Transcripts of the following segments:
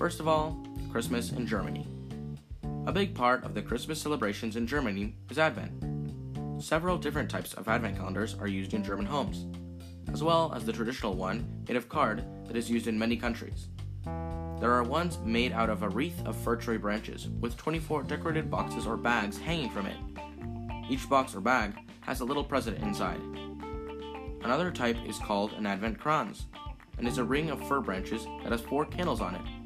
First of all, Christmas in Germany. A big part of the Christmas celebrations in Germany is Advent. Several different types of Advent calendars are used in German homes, as well as the traditional one made of card that is used in many countries. There are ones made out of a wreath of fir tree branches with 24 decorated boxes or bags hanging from it. Each box or bag has a little present inside. Another type is called an Advent kranz and is a ring of fir branches that has four candles on it.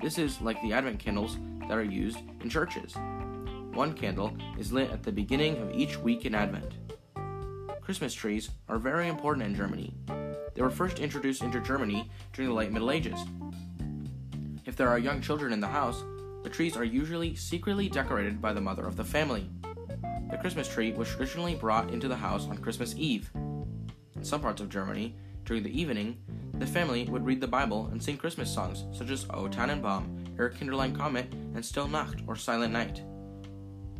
This is like the Advent candles that are used in churches. One candle is lit at the beginning of each week in Advent. Christmas trees are very important in Germany. They were first introduced into Germany during the late Middle Ages if there are young children in the house, the trees are usually secretly decorated by the mother of the family. The Christmas tree was traditionally brought into the house on Christmas Eve. In some parts of Germany, during the evening, the family would read the Bible and sing Christmas songs such as O Tannenbaum, Er Kinderlein Kommet, and Still Nacht or Silent Night.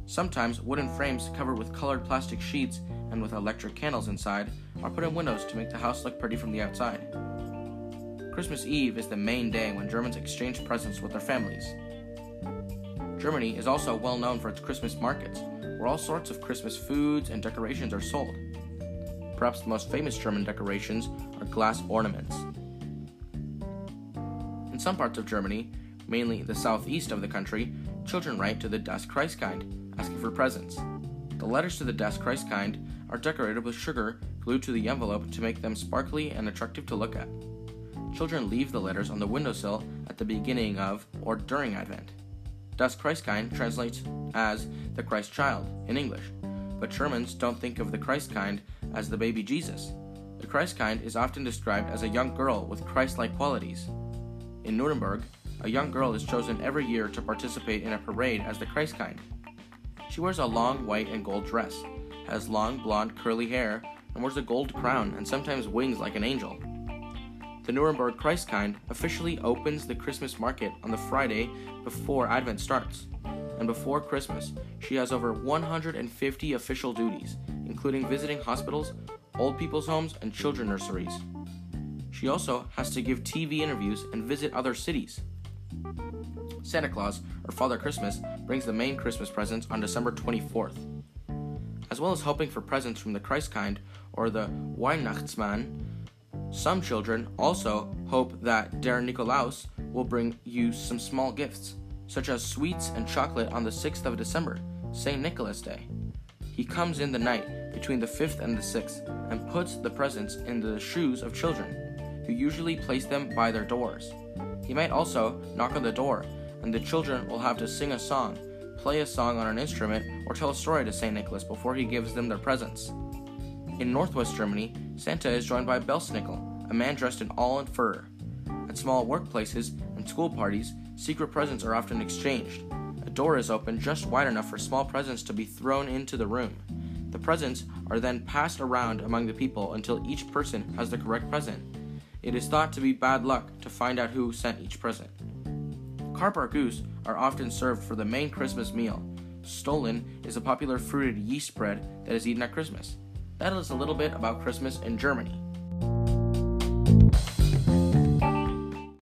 Sometimes wooden frames covered with colored plastic sheets and with electric candles inside are put in windows to make the house look pretty from the outside. Christmas Eve is the main day when Germans exchange presents with their families. Germany is also well known for its Christmas markets, where all sorts of Christmas foods and decorations are sold. Perhaps the most famous German decorations are glass ornaments. In some parts of Germany, mainly the southeast of the country, children write to the Das Christkind asking for presents. The letters to the Das Christkind are decorated with sugar glued to the envelope to make them sparkly and attractive to look at. Children leave the letters on the windowsill at the beginning of or during Advent. Das Christkind translates as the Christ child in English, but Germans don't think of the Christkind as the baby Jesus. The Christkind is often described as a young girl with Christ like qualities. In Nuremberg, a young girl is chosen every year to participate in a parade as the Christkind. She wears a long white and gold dress, has long blonde curly hair, and wears a gold crown and sometimes wings like an angel. The Nuremberg Christkind officially opens the Christmas market on the Friday before Advent starts. And before Christmas, she has over 150 official duties, including visiting hospitals, old people's homes, and children nurseries. She also has to give TV interviews and visit other cities. Santa Claus, or Father Christmas, brings the main Christmas presents on December 24th. As well as hoping for presents from the Christkind or the Weihnachtsmann, some children also hope that Der Nikolaus will bring you some small gifts, such as sweets and chocolate on the 6th of December, St. Nicholas Day. He comes in the night between the 5th and the 6th and puts the presents in the shoes of children, who usually place them by their doors. He might also knock on the door, and the children will have to sing a song, play a song on an instrument, or tell a story to St. Nicholas before he gives them their presents. In northwest Germany, Santa is joined by Belsnickel, a man dressed in all in fur. At small workplaces and school parties, secret presents are often exchanged. A door is opened just wide enough for small presents to be thrown into the room. The presents are then passed around among the people until each person has the correct present. It is thought to be bad luck to find out who sent each present. Carp or goose are often served for the main Christmas meal. Stollen is a popular fruited yeast bread that is eaten at Christmas. That is a little bit about Christmas in Germany.